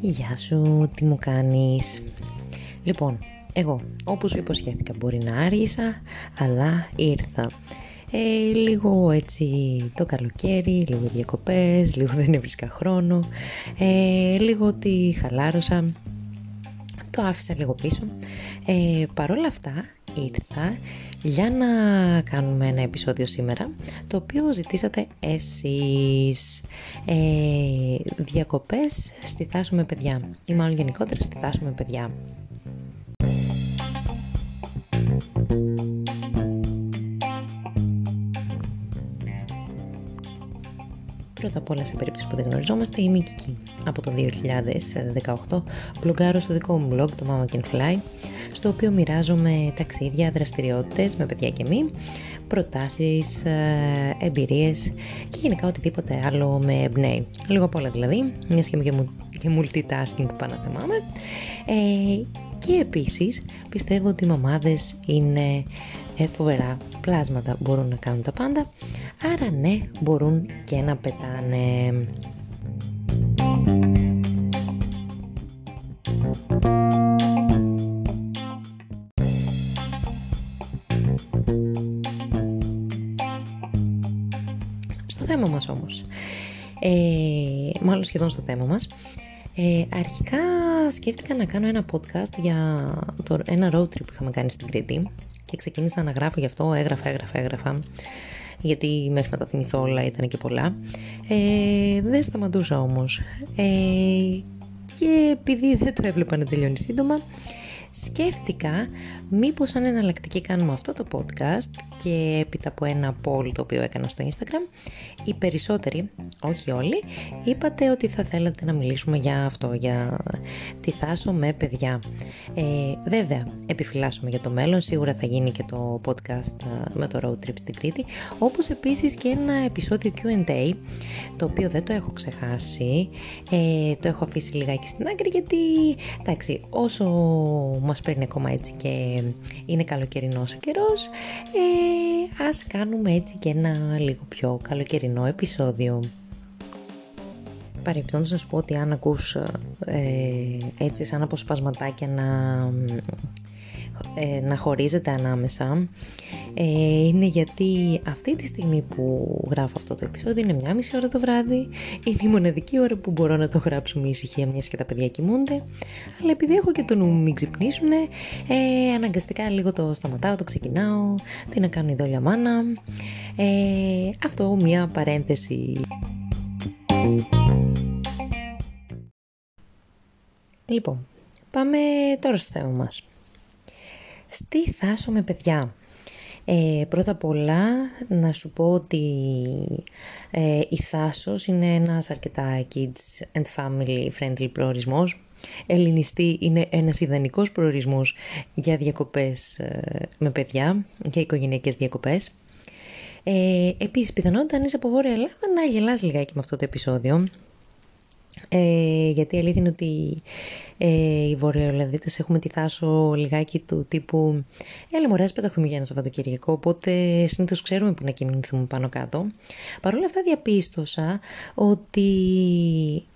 Γεια σου, τι μου κάνεις; Λοιπόν, εγώ όπως σου υποσχέθηκα μπορεί να άργησα αλλά ήρθα. Ε, λίγο έτσι το καλοκαίρι, λίγο διακοπές, λίγο δεν έβρισκα χρόνο, ε, λίγο ότι χαλάρωσα, το άφησα λίγο πίσω. Ε, Παρ' όλα αυτά ήρθα για να κάνουμε ένα επεισόδιο σήμερα το οποίο ζητήσατε εσείς. Ε, διακοπές στη Θάσο με παιδιά. Ή μάλλον γενικότερα στη Θάσο με παιδιά. Πρώτα απ' όλα σε περίπτωση που δεν γνωριζόμαστε είμαι η Κική. Από το 2018 μπλογκάρω στο δικό μου blog το Mama Can Fly στο οποίο μοιράζομαι ταξίδια, δραστηριότητες με παιδιά και μη, προτάσεις, ε, εμπειρίες και γενικά οτιδήποτε άλλο με εμπνέει. Λίγο απ' όλα δηλαδή, μια και και multitasking που να θυμάμαι. Ε, και επίσης πιστεύω ότι οι μαμάδες είναι ε, φοβερά πλάσματα, μπορούν να κάνουν τα πάντα, άρα ναι, μπορούν και να πετάνε. Θέμα μας όμως, ε, μάλλον σχεδόν στο θέμα μας, ε, αρχικά σκέφτηκα να κάνω ένα podcast για το, ένα road trip που είχαμε κάνει στην Κρήτη και ξεκίνησα να γράφω γι' αυτό, έγραφα, έγραφα, έγραφα γιατί μέχρι να τα θυμηθώ όλα ήταν και πολλά. Ε, δεν σταματούσα όμως. Ε, και επειδή δεν το έβλεπα να τελειώνει σύντομα, σκέφτηκα μήπως αν εναλλακτική κάνουμε αυτό το podcast και έπειτα από ένα poll το οποίο έκανα στο Instagram οι περισσότεροι, όχι όλοι, είπατε ότι θα θέλατε να μιλήσουμε για αυτό, για τη θάσο με παιδιά. Ε, βέβαια, επιφυλάσσουμε για το μέλλον, σίγουρα θα γίνει και το podcast ε, με το road trip στην Κρήτη, όπως επίσης και ένα επεισόδιο Q&A, το οποίο δεν το έχω ξεχάσει, ε, το έχω αφήσει λιγάκι στην άκρη γιατί, εντάξει, όσο μας παίρνει ακόμα έτσι και είναι καλοκαιρινός ο καιρός, ε, ας κάνουμε έτσι και ένα λίγο πιο καλοκαιρινό επεισόδιο. Παρεμπιπτόντως να σου πω ότι αν ακούς ε, έτσι σαν αποσπασματάκια να ε, να χωρίζεται ανάμεσα. Ε, είναι γιατί αυτή τη στιγμή που γράφω αυτό το επεισόδιο είναι μια μισή ώρα το βράδυ. Είναι η μοναδική ώρα που μπορώ να το γράψω με ησυχία μιας και τα παιδιά κοιμούνται. Αλλά επειδή έχω και το νου μου μην ξυπνήσουν ε, αναγκαστικά λίγο το σταματάω, το ξεκινάω. Τι να κάνω η δόλια μάνα. Ε, αυτό μια παρένθεση. Λοιπόν, πάμε τώρα στο θέμα μας. Στη Θάσο με παιδιά. Ε, πρώτα απ' όλα να σου πω ότι ε, η Θάσος είναι ένας αρκετά kids and family friendly προορισμός. Ελληνιστή είναι ένας ιδανικός προορισμός για διακοπές ε, με παιδιά, για οικογενειακές διακοπές. Ε, επίσης, πιθανότητα αν είσαι από Βόρεια Ελλάδα να γελάς λιγάκι με αυτό το επεισόδιο ε, γιατί η αλήθεια είναι ότι ε, οι Βορειοελλαδίτες έχουμε τη θάσο λιγάκι του τύπου «Έλα μωρέ, πεταχθούμε για ένα Σαββατοκυριακό», οπότε συνήθως ξέρουμε που να κινηθούμε πάνω κάτω. Παρ' όλα αυτά διαπίστωσα ότι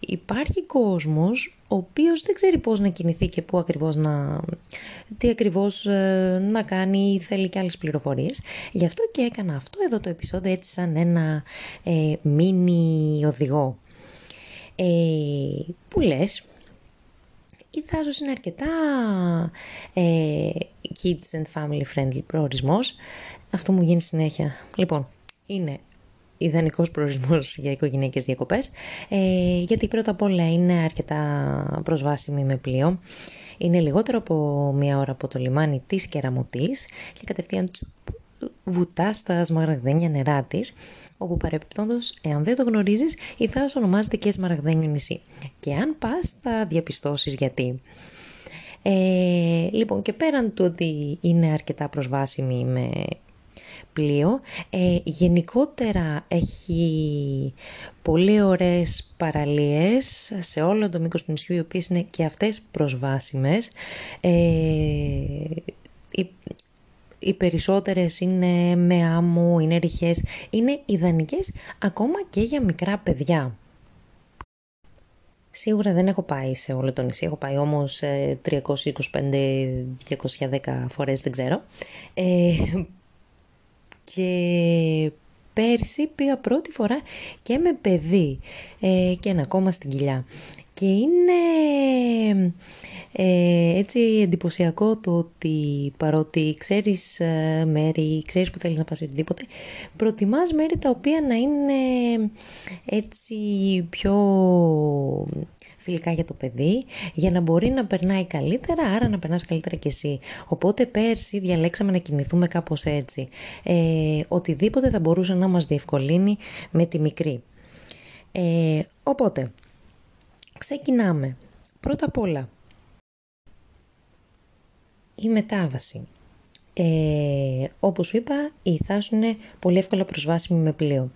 υπάρχει κόσμος ο οποίος δεν ξέρει πώς να κινηθεί και πού ακριβώς να, τι ακριβώς ε, να κάνει, θέλει και άλλες πληροφορίες. Γι' αυτό και έκανα αυτό εδώ το επεισόδιο έτσι σαν ένα ε, μίνι οδηγό ε, που λες η Θάσος είναι αρκετά ε, kids and family friendly προορισμός. Αυτό μου γίνει συνέχεια. Λοιπόν, είναι ιδανικός προορισμός για οικογενειακές διακοπές, ε, γιατί πρώτα απ' όλα είναι αρκετά προσβάσιμη με πλοίο. Είναι λιγότερο από μία ώρα από το λιμάνι της Κεραμωτής και κατευθείαν βουτά στα σμαραγδένια νερά της όπου παρεπιπτόντω, εάν δεν το γνωρίζεις, η θάλασσα ονομάζεται και Σμαραγδένιο νησί. Και αν πας, θα διαπιστώσεις γιατί. Ε, λοιπόν, και πέραν του ότι είναι αρκετά προσβάσιμη με πλοίο, ε, γενικότερα έχει πολύ ωραίες παραλίες σε όλο το μήκος του νησιού, οι οποίες είναι και αυτές προσβάσιμες. Ε, οι περισσότερες είναι με άμμο, είναι ρηχές, είναι ιδανικές ακόμα και για μικρά παιδιά. Σίγουρα δεν έχω πάει σε όλο το νησί, έχω πάει όμως 325-210 φορές, δεν ξέρω. Ε, και πέρσι πήγα πρώτη φορά και με παιδί ε, και ένα ακόμα στην κοιλιά. Και είναι ε, έτσι εντυπωσιακό το ότι παρότι ξέρεις ε, μέρη, ξέρεις που θέλεις να πας οτιδήποτε, προτιμάς μέρη τα οποία να είναι έτσι πιο φιλικά για το παιδί, για να μπορεί να περνάει καλύτερα, άρα να περνάς καλύτερα κι εσύ. Οπότε πέρσι διαλέξαμε να κινηθούμε κάπως έτσι. Ε, οτιδήποτε θα μπορούσε να μας διευκολύνει με τη μικρή. Ε, οπότε, ξεκινάμε. Πρώτα απ' όλα, η μετάβαση. Ε, όπως σου είπα, η Θάσου είναι πολύ εύκολα προσβάσιμη με πλοίο.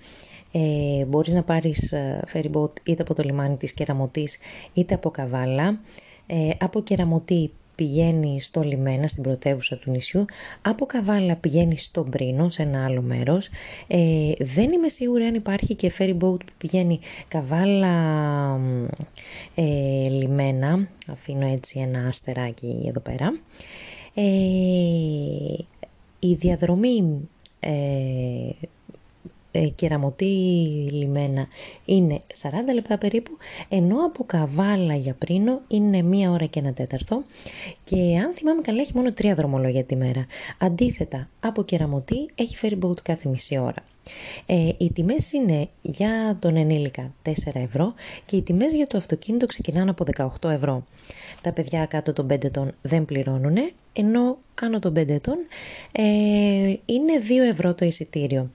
Ε, μπορείς να πάρεις ε, ferry boat είτε από το λιμάνι της Κεραμωτής είτε από Καβάλα. Ε, από Κεραμωτή πηγαίνει στο λιμένα, στην πρωτεύουσα του νησιού. Από Καβάλα πηγαίνει στο Μπρίνο, σε ένα άλλο μέρος. Ε, δεν είμαι σίγουρη αν υπάρχει και ferry boat που πηγαίνει Καβάλα ε, λιμένα. Αφήνω έτσι ένα αστεράκι εδώ πέρα. Ε, η διαδρομή ε, ε, κεραμωτή λιμένα είναι 40 λεπτά περίπου, ενώ από Καβάλα για Πρίνο είναι μία ώρα και ένα τέταρτο και αν θυμάμαι καλά έχει μόνο τρία δρομολόγια τη μέρα. Αντίθετα, από Κεραμωτή έχει ferry boat κάθε μισή ώρα. Ε, οι τιμές είναι για τον ενήλικα 4 ευρώ και οι τιμές για το αυτοκίνητο ξεκινάνε από 18 ευρώ. Τα παιδιά κάτω των 5 ετών δεν πληρώνουν, ενώ άνω των 5 ετών ε, είναι 2 ευρώ το εισιτήριο.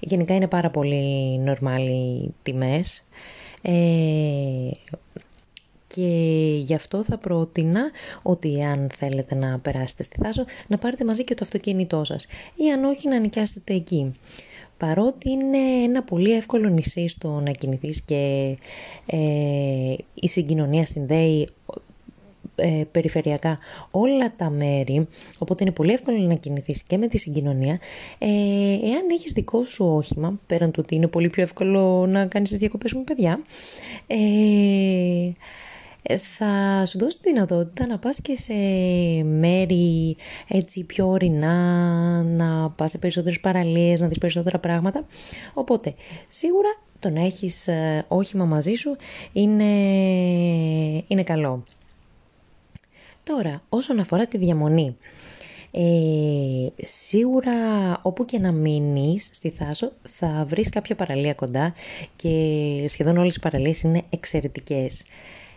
Γενικά είναι πάρα πολύ νορμάλι τιμές ε, και γι' αυτό θα πρότεινα ότι αν θέλετε να περάσετε στη Θάσο να πάρετε μαζί και το αυτοκίνητό σας ή αν όχι να νοικιάσετε εκεί. Παρότι είναι ένα πολύ εύκολο νησί στο να κινηθείς και ε, η συγκοινωνία συνδέει ε, περιφερειακά όλα τα μέρη, οπότε είναι πολύ εύκολο να κινηθείς και με τη συγκοινωνία. Ε, εάν έχεις δικό σου όχημα, πέραν του ότι είναι πολύ πιο εύκολο να κάνεις τις διακοπές με παιδιά, ε, θα σου δώσει τη δυνατότητα να πας και σε μέρη έτσι πιο ορεινά, να πας σε περισσότερες παραλίες, να δεις περισσότερα πράγματα. Οπότε, σίγουρα το να έχεις ε, όχημα μαζί σου είναι, είναι καλό. Τώρα, όσον αφορά τη διαμονή, ε, σίγουρα όπου και να μείνεις στη Θάσο θα βρεις κάποια παραλία κοντά και σχεδόν όλες οι παραλίες είναι εξαιρετικές.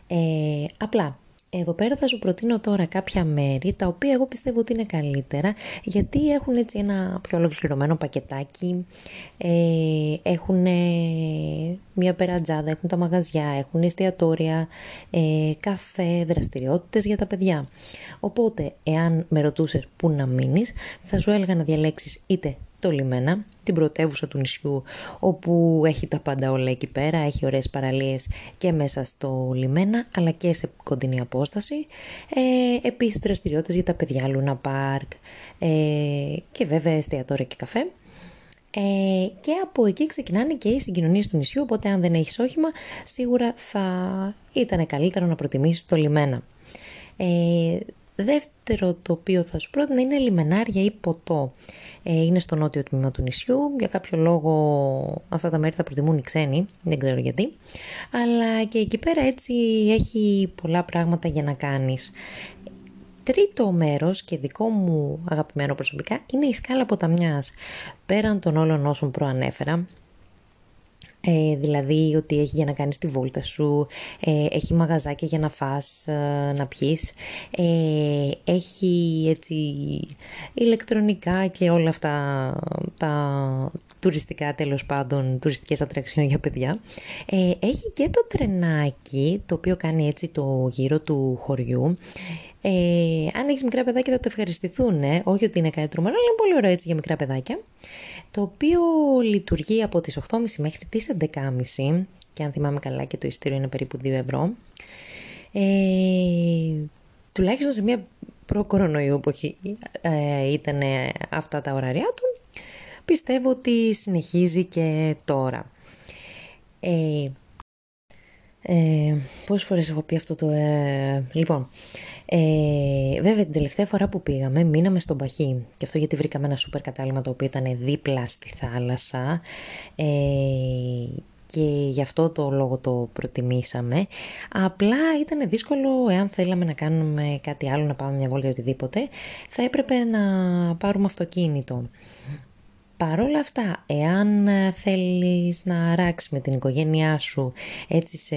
Ε, απλά εδώ πέρα θα σου προτείνω τώρα κάποια μέρη τα οποία εγώ πιστεύω ότι είναι καλύτερα γιατί έχουν έτσι ένα πιο ολοκληρωμένο πακετάκι, ε, έχουν μια περατζάδα, έχουν τα μαγαζιά, έχουν εστιατόρια, ε, καφέ, δραστηριότητες για τα παιδιά. Οπότε, εάν με ρωτούσες πού να μείνεις, θα σου έλεγα να διαλέξεις είτε το λιμένα, την πρωτεύουσα του νησιού, όπου έχει τα πάντα όλα εκεί πέρα, έχει ωραίες παραλίες και μέσα στο λιμένα, αλλά και σε κοντινή απόσταση. Ε, επίσης δραστηριότητες για τα παιδιά, Λούνα Πάρκ ε, και βέβαια εστιατόρια και καφέ. Ε, και από εκεί ξεκινάνε και οι συγκοινωνίες του νησιού, οπότε αν δεν έχεις όχημα, σίγουρα θα ήταν καλύτερο να προτιμήσεις το λιμένα. Ε, δεύτερο το οποίο θα σου πρότεινα είναι λιμενάρια ή ποτό. Ε, είναι στο νότιο τμήμα του νησιού. Για κάποιο λόγο αυτά τα μέρη θα προτιμούν οι ξένοι, δεν ξέρω γιατί. Αλλά και εκεί πέρα έτσι έχει πολλά πράγματα για να κάνεις. Τρίτο μέρος και δικό μου αγαπημένο προσωπικά είναι η σκάλα ποταμιάς. Πέραν των όλων όσων προανέφερα, ε, δηλαδή ότι έχει για να κάνεις τη βόλτα σου, ε, έχει μαγαζάκια για να φας, ε, να πιείς, ε, έχει έτσι ηλεκτρονικά και όλα αυτά τα τουριστικά τέλος πάντων, τουριστικές ατραξιών για παιδιά. έχει και το τρενάκι το οποίο κάνει έτσι το γύρο του χωριού. Ε, αν έχεις μικρά παιδάκια θα το ευχαριστηθούν, όχι ότι είναι κάτι τρομερό, αλλά είναι πολύ ωραίο έτσι για μικρά παιδάκια το οποίο λειτουργεί από τις 8.30 μέχρι τις 11.30 και αν θυμάμαι καλά και το ειστήριο είναι περίπου 2 ευρώ. Ε, τουλάχιστον σε μια προ-κορονοϊού που ε, ήταν αυτά τα ωραριά του, πιστεύω ότι συνεχίζει και τώρα. Ε, ε, πόσες φορές έχω πει αυτό το... Ε, λοιπόν, ε, βέβαια την τελευταία φορά που πήγαμε μείναμε στον Παχή και αυτό γιατί βρήκαμε ένα σούπερ κατάλημα το οποίο ήταν δίπλα στη θάλασσα ε, και γι' αυτό το λόγο το προτιμήσαμε. Απλά ήταν δύσκολο εάν θέλαμε να κάνουμε κάτι άλλο, να πάμε μια βόλτα ή οτιδήποτε, θα έπρεπε να πάρουμε αυτοκίνητο. Παρόλα αυτά, εάν θέλεις να αράξεις με την οικογένειά σου έτσι σε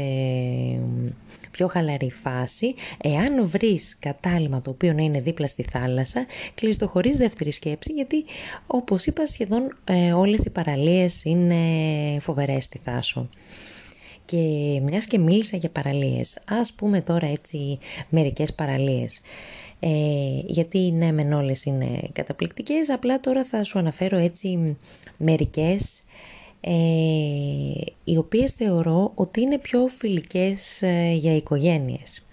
πιο χαλαρή φάση, εάν βρεις κατάλημα το οποίο να είναι δίπλα στη θάλασσα, κλείς το χωρίς δεύτερη σκέψη, γιατί όπως είπα σχεδόν ε, όλες οι παραλίες είναι φοβερές στη Θάσο. Και μιας και μίλησα για παραλίες, ας πούμε τώρα έτσι μερικές παραλίες. Ε, γιατί ναι μεν όλες είναι καταπληκτικές, απλά τώρα θα σου αναφέρω έτσι μερικές ε, οι οποίες θεωρώ ότι είναι πιο φιλικές ε, για οικογένειες.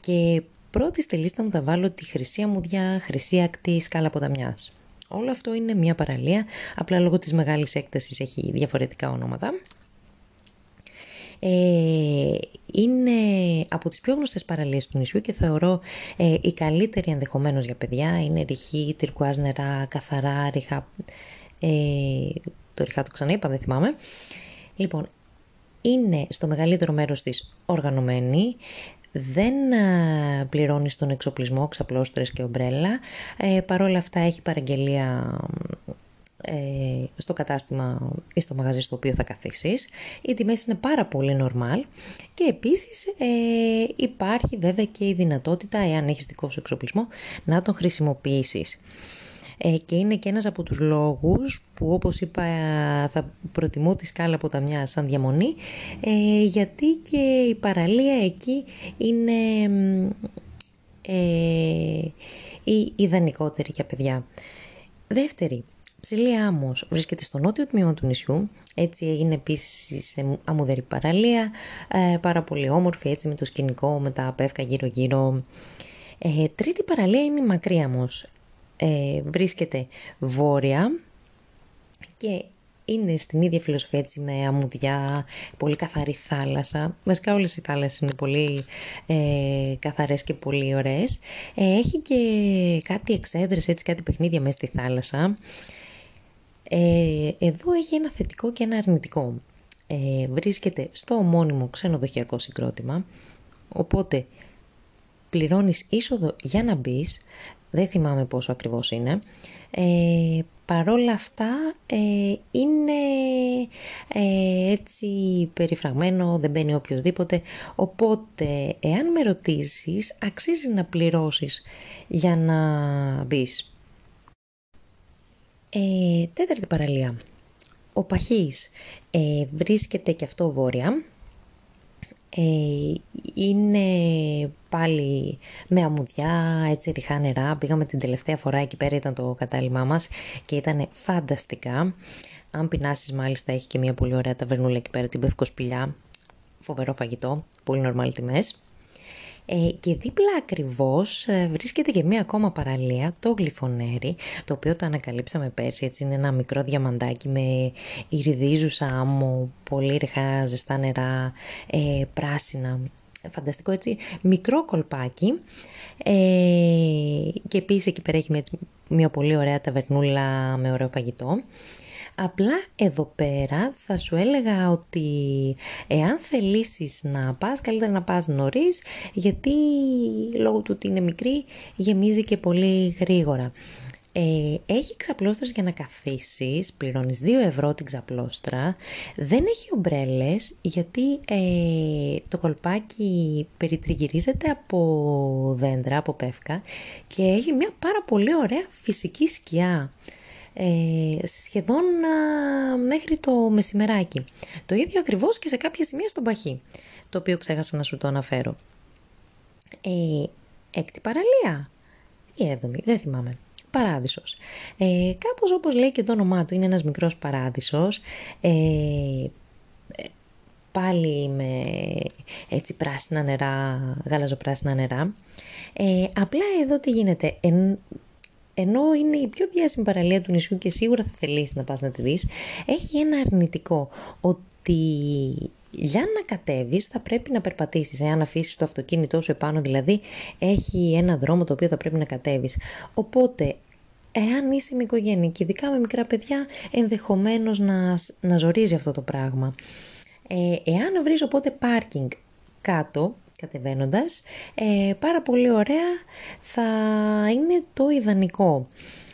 Και πρώτη στη λίστα μου θα βάλω τη Χρυσή Αμμουδιά, Χρυσή Ακτή, Σκάλα Ποταμιάς. Όλο αυτό είναι μια παραλία, απλά λόγω της μεγάλης έκτασης έχει διαφορετικά ονόματα. Ε, είναι από τις πιο γνωστές παραλίες του νησιού και θεωρώ ε, η καλύτερη ενδεχομένως για παιδιά. Είναι ρηχή, τυρκουάζ νερά, καθαρά, ριχά. Ε, το ριχά το ξαναείπα, δεν θυμάμαι. Λοιπόν, είναι στο μεγαλύτερο μέρος της οργανωμένη, δεν πληρώνει τον εξοπλισμό, ξαπλώστρες και ομπρέλα. Ε, παρόλα αυτά έχει παραγγελία ε, στο κατάστημα ή στο μαγαζί στο οποίο θα καθίσεις. Οι τιμές είναι πάρα πολύ normal και επίσης ε, υπάρχει βέβαια και η δυνατότητα, εάν έχεις δικό σου εξοπλισμό, να τον χρησιμοποιήσεις. Ε, και είναι και ένας από τους λόγους που όπως είπα θα προτιμώ τη σκάλα από τα μια σαν διαμονή ε, γιατί και η παραλία εκεί είναι ε, η ιδανικότερη για παιδιά. Δεύτερη, Ψηλή Άμμος βρίσκεται στο νότιο τμήμα του νησιού, έτσι έγινε επίσης σε αμμουδερή παραλία, ε, πάρα πολύ όμορφη έτσι με το σκηνικό, με τα πεύκα γύρω γύρω. Ε, τρίτη παραλία είναι η Μακρύ Άμμος, ε, βρίσκεται βόρεια και είναι στην ίδια φιλοσοφία έτσι με αμμουδιά, πολύ καθαρή θάλασσα. Βασικά όλες οι θάλασσες είναι πολύ ε, καθαρές και πολύ ωραίες. Ε, έχει και κάτι εξέδρες, έτσι κάτι παιχνίδια μέσα στη θάλασσα. Ε, εδώ έχει ένα θετικό και ένα αρνητικό. Ε, βρίσκεται στο ομώνυμο ξενοδοχειακό συγκρότημα, οπότε πληρώνεις είσοδο για να μπεις, δεν θυμάμαι πόσο ακριβώς είναι. Ε, παρόλα αυτά ε, είναι ε, έτσι περιφραγμένο, δεν μπαίνει οποιοδήποτε, οπότε εάν με ρωτήσεις αξίζει να πληρώσεις για να μπεις. Ε, τέταρτη παραλία. Ο Παχής ε, βρίσκεται και αυτό βόρεια. Ε, είναι πάλι με αμμουδιά, έτσι ριχά νερά. Πήγαμε την τελευταία φορά εκεί πέρα ήταν το κατάλημά μας και ήταν φανταστικά. Αν πεινάσεις μάλιστα έχει και μια πολύ ωραία ταβερνούλα εκεί πέρα την Πευκοσπηλιά. Φοβερό φαγητό, πολύ νορμάλ τιμές. Ε, και δίπλα ακριβώς ε, βρίσκεται και μία ακόμα παραλία, το γλυφονέρι, το οποίο το ανακαλύψαμε πέρσι, έτσι είναι ένα μικρό διαμαντάκι με ηριδίζουσα άμμο, πολύ ρηχά ζεστά νερά, ε, πράσινα, φανταστικό έτσι, μικρό κολπάκι ε, και επίσης εκεί πέρα έχει μια πολύ ωραία ταβερνούλα με ωραίο φαγητό. Απλά εδώ πέρα θα σου έλεγα ότι εάν θελήσεις να πας, καλύτερα να πας νωρίς, γιατί λόγω του ότι είναι μικρή γεμίζει και πολύ γρήγορα. Ε, έχει ξαπλώστρες για να καθίσεις, πληρώνεις 2 ευρώ την ξαπλώστρα, δεν έχει ομπρέλες γιατί ε, το κολπάκι περιτριγυρίζεται από δέντρα, από πεύκα και έχει μια πάρα πολύ ωραία φυσική σκιά ε, σχεδόν μέχρι το μεσημεράκι. Το ίδιο ακριβώς και σε κάποια σημεία στον Παχή, το οποίο ξέχασα να σου το αναφέρω. Ε, έκτη παραλία ή έβδομη, δεν θυμάμαι. Παράδεισος. Ε, κάπως όπως λέει και το όνομά του, είναι ένας μικρός παράδεισος. Ε, πάλι με έτσι πράσινα νερά, γαλαζοπράσινα νερά. Ε, απλά εδώ τι γίνεται, ενώ είναι η πιο διάσημη παραλία του νησιού και σίγουρα θα θελήσεις να πας να τη δεις, έχει ένα αρνητικό ότι για να κατέβεις θα πρέπει να περπατήσεις. Εάν αφήσεις το αυτοκίνητό σου επάνω δηλαδή έχει ένα δρόμο το οποίο θα πρέπει να κατέβεις. Οπότε εάν είσαι με οικογένεια και ειδικά με μικρά παιδιά ενδεχομένως να, να ζορίζει αυτό το πράγμα. Ε, εάν βρεις οπότε πάρκινγκ κάτω κατεβαίνοντας, ε, πάρα πολύ ωραία θα είναι το ιδανικό.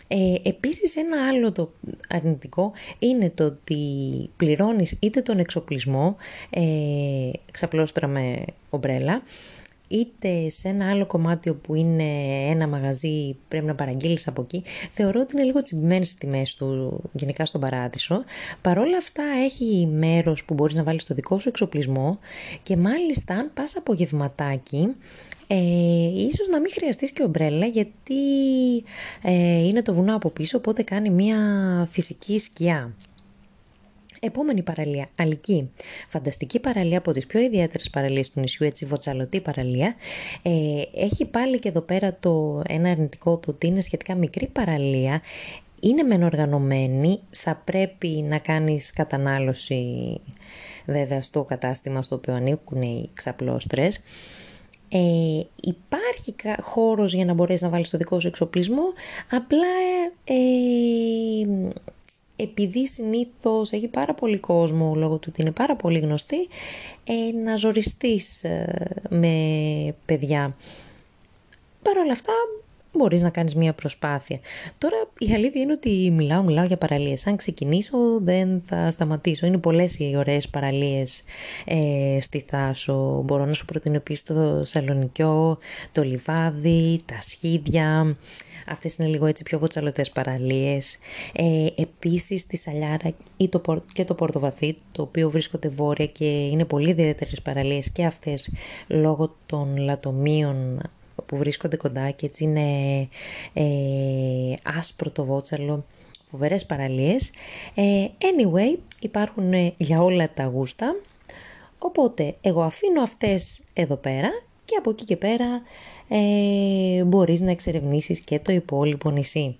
Ε, επίσης ένα άλλο το αρνητικό είναι το ότι πληρώνεις είτε τον εξοπλισμό, ε, ξαπλώστρα με ομπρέλα, είτε σε ένα άλλο κομμάτι όπου είναι ένα μαγαζί πρέπει να παραγγείλεις από εκεί, θεωρώ ότι είναι λίγο τσιμπημένες οι τιμές του γενικά στον παράδεισο. Παρόλα αυτά έχει μέρος που μπορείς να βάλεις το δικό σου εξοπλισμό και μάλιστα αν πας απογευματάκι ε, ίσως να μην χρειαστείς και ομπρέλα γιατί ε, είναι το βουνό από πίσω οπότε κάνει μια φυσική σκιά. Επόμενη παραλία, Αλική. Φανταστική παραλία από τις πιο ιδιαίτερες παραλίες του νησιού, έτσι βοτσαλωτή παραλία. Ε, έχει πάλι και εδώ πέρα το ένα αρνητικό το ότι είναι σχετικά μικρή παραλία. Είναι μεν οργανωμένη, θα πρέπει να κάνεις κατανάλωση βέβαια στο κατάστημα στο οποίο ανήκουν οι ξαπλώστρες. Ε, υπάρχει χώρος για να μπορέσεις να βάλεις το δικό σου εξοπλισμό, απλά ε, επειδή συνήθως έχει πάρα πολύ κόσμο λόγω του ότι είναι πάρα πολύ γνωστή, ε, να ζοριστείς ε, με παιδιά. Παρ' όλα αυτά μπορείς να κάνεις μια προσπάθεια. Τώρα η αλήθεια είναι ότι μιλάω, μιλάω για παραλίες. Αν ξεκινήσω δεν θα σταματήσω. Είναι πολλές οι ωραίες παραλίες ε, στη Θάσο. Μπορώ να σου προτείνω επίσης το Σαλονικιό, το Λιβάδι, τα Σχίδια. Αυτές είναι λίγο έτσι πιο βοτσαλωτές παραλίες. Ε, επίσης τη Σαλιάρα ή το, και το Πορτοβαθή, το οποίο βρίσκονται βόρεια και είναι πολύ ιδιαίτερες παραλίες και αυτές λόγω των λατομείων που βρίσκονται κοντά και έτσι είναι ε, άσπρο το βότσαλο, φοβερές παραλίες. Ε, anyway, υπάρχουν ε, για όλα τα γούστα, οπότε εγώ αφήνω αυτές εδώ πέρα και από εκεί και πέρα ε, μπορείς να εξερευνήσεις και το υπόλοιπο νησί.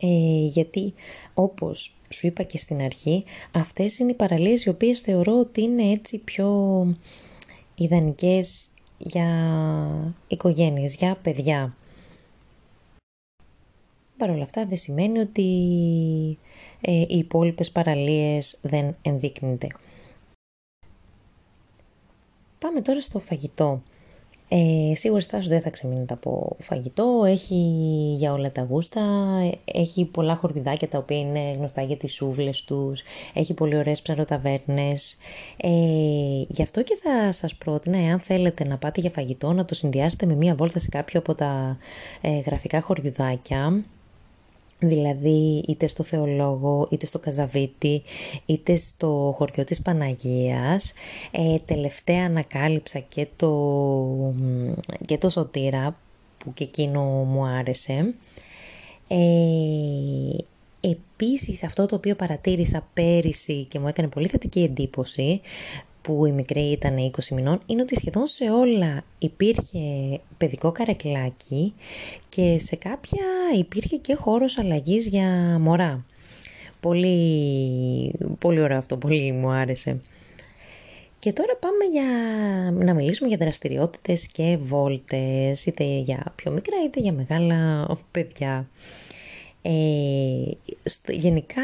Ε, γιατί όπως σου είπα και στην αρχή, αυτές είναι οι παραλίες οι οποίες θεωρώ ότι είναι έτσι πιο ιδανικές για οικογένειες, για παιδιά. Παρ' όλα αυτά δεν σημαίνει ότι ε, οι υπόλοιπες παραλίες δεν ενδείκνυνται. Πάμε τώρα στο φαγητό. Ε, σίγουρα στάσου δεν θα ξεμείνετε από φαγητό, έχει για όλα τα γούστα, έχει πολλά χορβιδάκια τα οποία είναι γνωστά για τις σούβλες τους, έχει πολύ ωραίες ψαροταβέρνες. Ε, γι' αυτό και θα σας πρότεινα, εάν θέλετε να πάτε για φαγητό, να το συνδυάσετε με μία βόλτα σε κάποιο από τα ε, γραφικά χορβιδάκια δηλαδή είτε στο Θεολόγο, είτε στο Καζαβίτι, είτε στο χωριό της Παναγίας. Ε, τελευταία ανακάλυψα και το, και το Σωτήρα, που και εκείνο μου άρεσε. Ε, επίσης αυτό το οποίο παρατήρησα πέρυσι και μου έκανε πολύ θετική εντύπωση που η μικρή ήταν 20 μηνών είναι ότι σχεδόν σε όλα υπήρχε παιδικό καρεκλάκι και σε κάποια υπήρχε και χώρος αλλαγής για μωρά. Πολύ, πολύ ωραίο αυτό, πολύ μου άρεσε. Και τώρα πάμε για να μιλήσουμε για δραστηριότητες και βόλτες, είτε για πιο μικρά είτε για μεγάλα παιδιά. Ε, γενικά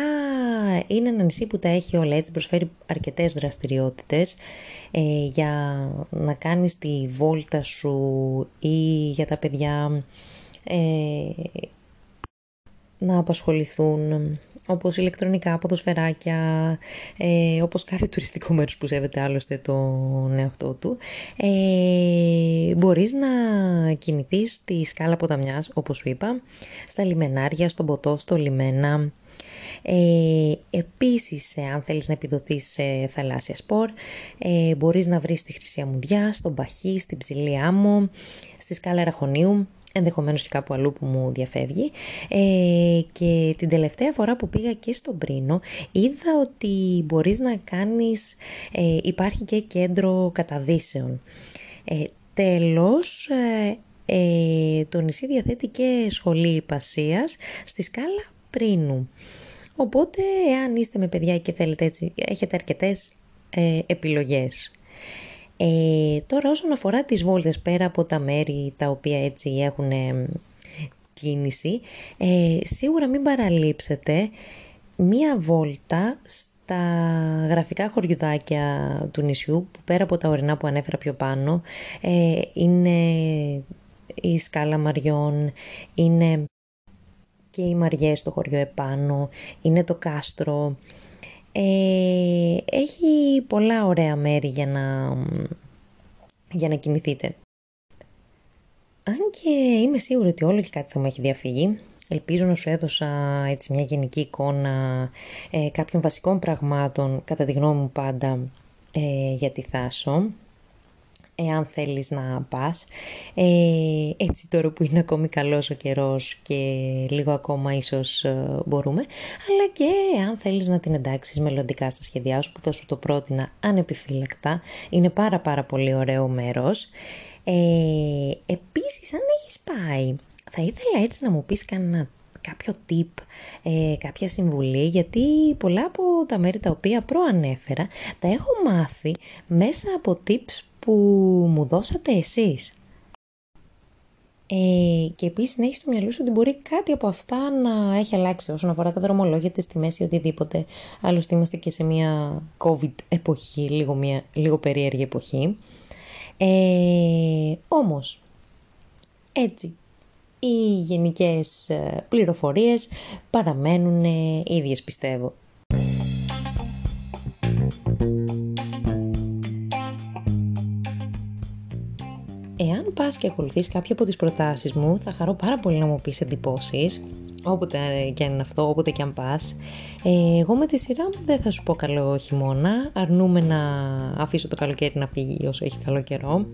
είναι ένα νησί που τα έχει όλα έτσι, προσφέρει αρκετές δραστηριότητες ε, για να κάνεις τη βόλτα σου ή για τα παιδιά ε, να απασχοληθούν όπως ηλεκτρονικά, ποδοσφαιράκια, ε, όπως κάθε τουριστικό μέρος που σέβεται άλλωστε τον εαυτό του. Ε, μπορείς να κινηθείς στη σκάλα ποταμιάς, όπως σου είπα, στα λιμενάρια, στον ποτό, στο λιμένα. Ε, επίσης, αν θέλεις να επιδοθείς σε θαλάσσια σπορ, ε, μπορείς να βρεις τη Χρυσή Αμμουδιά, στον Παχή, στην Ψηλή Άμμο, στη σκάλα Ραχωνίου, ενδεχομένως και κάπου αλλού που μου διαφεύγει. Ε, και την τελευταία φορά που πήγα και στον Πρίνο, είδα ότι μπορείς να κάνεις, ε, υπάρχει και κέντρο καταδύσεων. Ε, τέλος, ε, το νησί διαθέτει και σχολή υπασίας στη σκάλα Πρίνου. Οπότε, εάν είστε με παιδιά και θέλετε έτσι, έχετε αρκετές ε, επιλογές. Ε, τώρα όσον αφορά τις βόλτες πέρα από τα μέρη τα οποία έτσι έχουν κίνηση, ε, σίγουρα μην παραλείψετε μία βόλτα στα γραφικά χωριουδάκια του νησιού που πέρα από τα ορεινά που ανέφερα πιο πάνω ε, είναι η σκάλα Μαριών, είναι και οι Μαριές στο χωριό επάνω, είναι το κάστρο. Ε, έχει πολλά ωραία μέρη για να, για να κινηθείτε. Αν και είμαι σίγουρη ότι όλο και κάτι θα μου έχει διαφύγει, ελπίζω να σου έδωσα έτσι μια γενική εικόνα ε, κάποιων βασικών πραγμάτων, κατά τη γνώμη μου πάντα, ε, για τη Θάσο εάν θέλεις να πας. Ε, έτσι τώρα που είναι ακόμη καλός ο καιρός και λίγο ακόμα ίσως ε, μπορούμε, αλλά και εάν θέλεις να την εντάξεις μελλοντικά στα σχέδιά σου που θα σου το πρότεινα ανεπιφύλακτα. Είναι πάρα πάρα πολύ ωραίο μέρος. Ε, επίσης αν έχεις πάει, θα ήθελα έτσι να μου πεις κανένα κάποιο tip, ε, κάποια συμβουλή, γιατί πολλά από τα μέρη τα οποία προανέφερα τα έχω μάθει μέσα από tips που μου δώσατε εσείς. Ε, και επίσης να έχεις στο μυαλό σου ότι μπορεί κάτι από αυτά να έχει αλλάξει όσον αφορά τα δρομολόγια, της τιμές ή οτιδήποτε. Άλλωστε είμαστε και σε μια COVID εποχή, λίγο, μια, λίγο περίεργη εποχή. Ε, όμως, έτσι, οι γενικές ε, πληροφορίες παραμένουν ίδιες πιστεύω. Και ακολουθείς κάποια από τις προτάσεις μου, θα χαρώ πάρα πολύ να μου πεις εντυπώσεις, όποτε και αν είναι αυτό, όποτε και αν πας. Ε, εγώ με τη σειρά μου δεν θα σου πω καλό χειμώνα, αρνούμε να αφήσω το καλοκαίρι να φύγει όσο έχει καλό καιρό.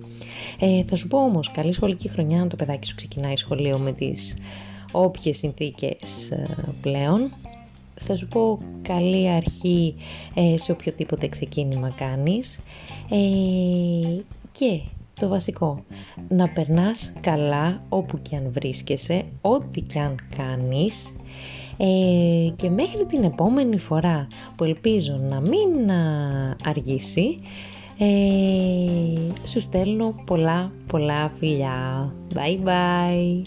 Ε, θα σου πω όμως, καλή σχολική χρονιά αν το παιδάκι σου ξεκινάει σχολείο με τις όποιες συνθήκες ε, πλέον. Θα σου πω καλή αρχή σε οποιοδήποτε ξεκίνημα κάνεις. και το βασικό, να περνάς καλά όπου και αν βρίσκεσαι, ό,τι και αν κάνεις ε, και μέχρι την επόμενη φορά που ελπίζω να μην αργήσει ε, σου στέλνω πολλά πολλά φιλιά. Bye bye!